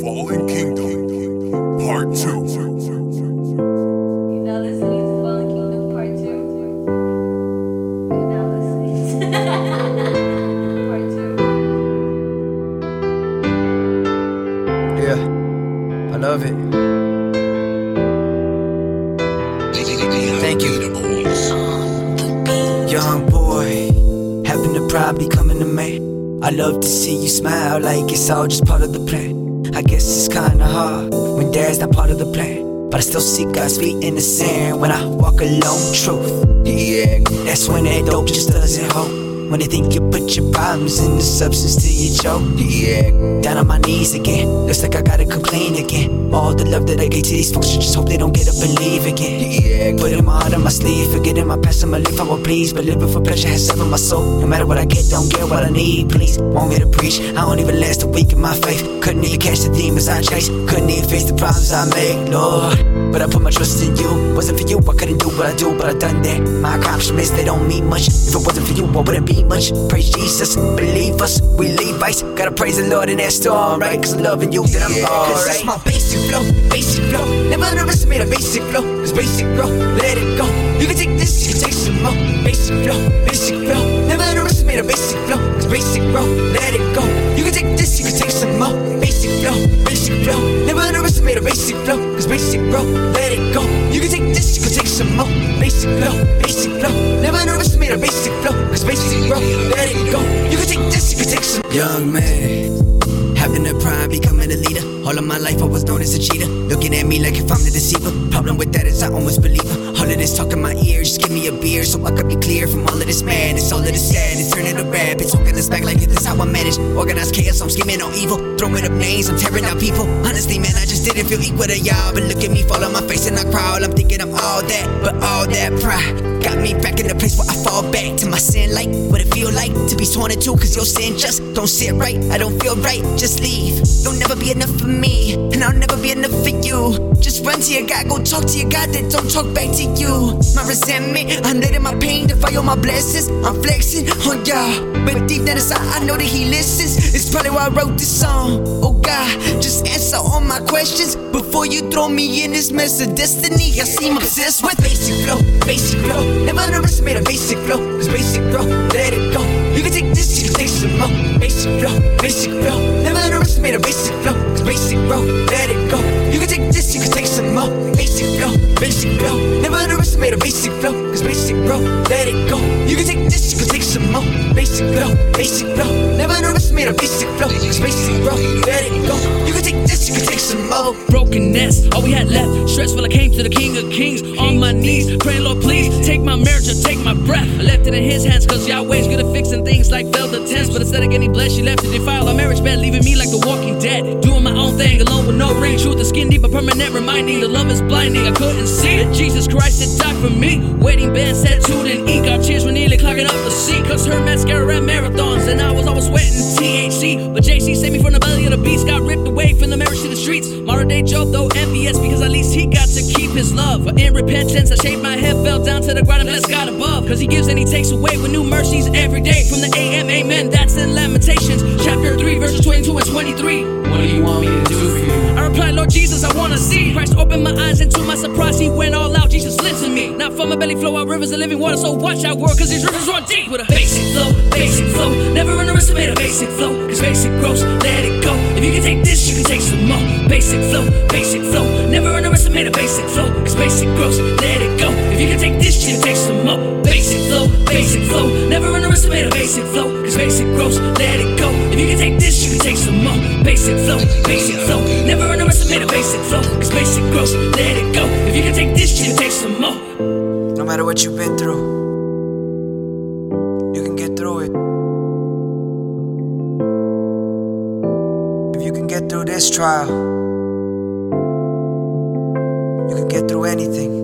Fallen Kingdom, Part 2. You're now listening to Fallen Kingdom Part 2. You're now listening to Part 2. Yeah, I love it. Thank you. Young boy, having the pride becoming a man. I love to see you smile like it's all just part of the plan. I guess it's kinda hard when dad's not part of the plan. But I still see God's feet in the sand when I walk alone. Truth, yeah, that's when that dope just doesn't hold. When they think you put your problems in the substance till you choke. Yeah, down on my knees again. Looks like I gotta complain again. All the love that I gave to these folks, I just hope they don't get up and leave again. Yeah, putting my heart on my sleeve, forgetting my past and my life, I will please. But living for pleasure has severed my soul. No matter what I get, don't get what I need, please. Want me to preach? I don't even last a week in my faith. Couldn't even catch the demons I chase. Couldn't even face the problems I made, Lord. But I put my trust in you. Wasn't for you, I couldn't do what I do, but I done that. My accomplishments, they don't mean much. If it wasn't for you, I wouldn't be much. Praise Jesus, believe us, we Levites. Gotta praise the Lord in that storm, right? Cause I'm loving you, that I'm alright. That's my basic flow, basic flow. Never underestimate a basic flow. Cause basic flow, let it go. You can take this, you can take some more. Basic flow, basic flow. Never underestimate a basic flow. Cause basic flow, let it go. You can take this, you can take some more. Basic flow, basic flow. Never underestimate a basic flow. Cause basic flow, let it go. You can take this, you can take some more. Basic flow, basic Never a basic flow. Cause basic flow, let it go. You can take this, you can take some Young man, having the pride, becoming a leader. All of my life I was known as a cheater. Looking at me like if I'm the deceiver. Problem with that is I almost believe her. All of this talk in my ears, just give me a beer so I could be clear from all of this madness. All of this sadness, turning to rabbits. Talking this back like this is how I manage. Organized chaos, I'm scheming on evil. Throwing up names, I'm tearing out people. Honestly, man, I just didn't feel equal to y'all. But look at me fall on my face and I crawl. I'm thinking I'm all that, all that pride got me back in the place where I fall back to my sin like what it feel like to be sworn into. Cause your sin just don't sit right. I don't feel right, just leave. You'll never be enough for me, and I'll never be enough for you. Just run to your God, go talk to your God, then don't talk back to you. My resentment, I'm letting my pain defy all my blessings. I'm flexing on y'all, but deep down inside, I know that He listens. It's probably why I wrote this song. Oh God, just answer all my questions before you throw me in this mess of destiny. I seem obsessed with basic flow, basic flow. Never underestimate a basic flow. Cause basic flow, let it go. You can take this, you can take some more. Basic flow, basic flow. Never underestimate a basic flow. Cause basic flow, let it go. You can take this, you can take some more. Basic flow, basic flow. Never underestimate a basic flow. Cause basic flow, let it go. You can take this, you can take some more. Basic flow, basic flow. Never underestimate a basic flow. Cause basic flow, let it go. Brokenness, all we had left. Stressful, I came to the King of Kings on my knees, praying, Lord, please take my marriage or take my breath. I left it in His hands, cause Yahweh's good at fixing things like velvet tents. But instead of getting blessed, she left to defile our marriage bed, leaving me like the walking dead. Doing my own thing alone with no ring. Truth is skin deep, but permanent reminding the love is blinding. I couldn't see that Jesus Christ had died for me. Waiting bands, tattooed in ink. Our tears were nearly clogging up the sea. Cause her mascara ran marathons, and I was always sweating streets. Modern day Job, though envious, because at least he got to keep his love. But in repentance, I shaved my head, fell down to the ground, and blessed God above. Cause he gives and he takes away with new mercies every day. From the AM, amen. That's in Lamentations, chapter 3, verses 22 and 23. What do you want me to do for you? I replied, Lord Jesus, I wanna see. Christ opened my eyes, and to my surprise, he went all out. Jesus listened to me. Now from my belly flow out rivers of living water. So watch out, world, cause these rivers run deep with a basic flow, basic flow. Never underestimate a basic flow, cause basic grows, let it go. If you can take this, you can take some more. Basic flow, basic flow. Never underestimate a basic flow, cause basic grows, let it go. If you can take this, you can take some more. Basic flow, basic flow. Never underestimate a basic flow, cause basic grows, let it go. If you can take this, you can take some more. Basic flow, basic flow. Never underestimate a basic flow, cause basic grows, let it go. If you can take this, you can take some more. No matter what you've been through, this trial, you can get through anything.